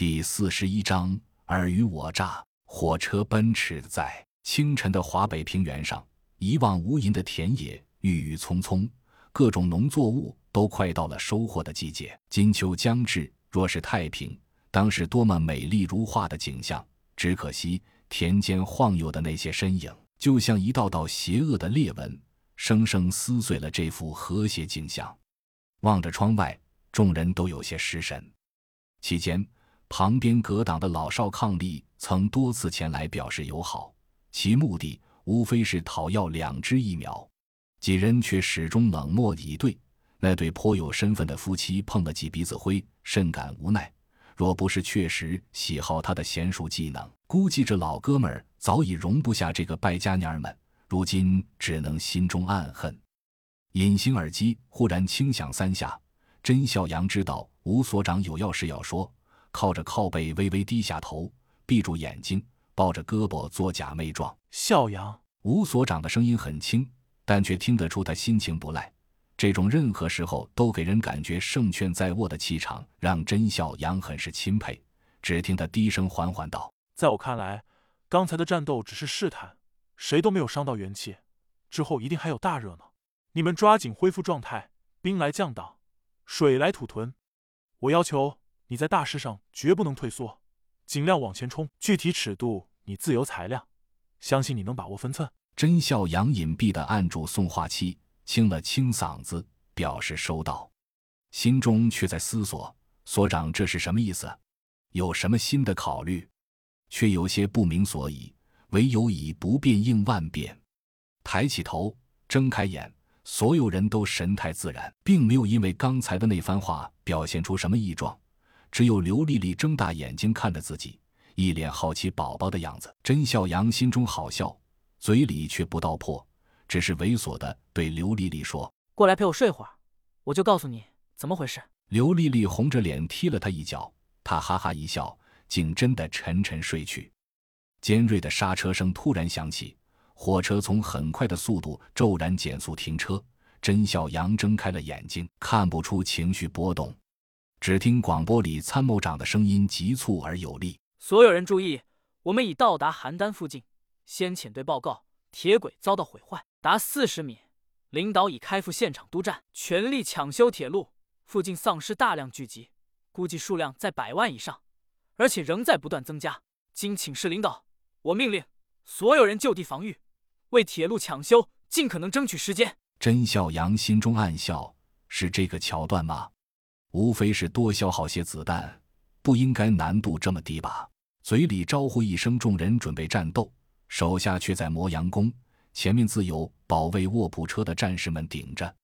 第四十一章尔虞我诈。火车奔驰在清晨的华北平原上，一望无垠的田野，郁郁葱葱，各种农作物都快到了收获的季节。金秋将至，若是太平，当是多么美丽如画的景象。只可惜田间晃悠的那些身影，就像一道道邪恶的裂纹，生生撕碎了这幅和谐景象。望着窗外，众人都有些失神。期间，旁边隔挡的老少伉俪曾多次前来表示友好，其目的无非是讨要两支疫苗，几人却始终冷漠以对。那对颇有身份的夫妻碰了几鼻子灰，甚感无奈。若不是确实喜好他的娴熟技能，估计这老哥们儿早已容不下这个败家娘儿们。如今只能心中暗恨。隐形耳机忽然轻响三下，甄孝阳知道吴所长有要事要说，靠着靠背微微低下头，闭住眼睛，抱着胳膊做假寐状。笑阳，吴所长的声音很轻，但却听得出他心情不赖。这种任何时候都给人感觉胜券在握的气场，让甄笑阳很是钦佩。只听他低声缓缓道：“在我看来，刚才的战斗只是试探，谁都没有伤到元气，之后一定还有大热闹。你们抓紧恢复状态，兵来将挡，水来土屯。我要求你在大事上绝不能退缩，尽量往前冲。具体尺度你自由裁量，相信你能把握分寸。”甄孝阳隐蔽的按住送话器。清了清嗓子，表示收到，心中却在思索：所长这是什么意思？有什么新的考虑？却有些不明所以。唯有以不变应万变。抬起头，睁开眼，所有人都神态自然，并没有因为刚才的那番话表现出什么异状。只有刘丽丽睁大眼睛看着自己，一脸好奇宝宝的样子。甄笑阳心中好笑，嘴里却不道破。只是猥琐的对刘丽丽说：“过来陪我睡会儿，我就告诉你怎么回事。”刘丽丽红着脸踢了他一脚，他哈哈一笑，竟真的沉沉睡去。尖锐的刹车声突然响起，火车从很快的速度骤然减速停车。甄小阳睁开了眼睛，看不出情绪波动，只听广播里参谋长的声音急促而有力：“所有人注意，我们已到达邯郸附近，先遣队报告，铁轨遭到毁坏。”达四十米，领导已开赴现场督战，全力抢修铁路。附近丧尸大量聚集，估计数量在百万以上，而且仍在不断增加。经请示领导，我命令所有人就地防御，为铁路抢修尽可能争取时间。甄孝阳心中暗笑：是这个桥段吗？无非是多消耗些子弹，不应该难度这么低吧？嘴里招呼一声，众人准备战斗，手下却在磨洋工。前面自有保卫卧铺车的战士们顶着。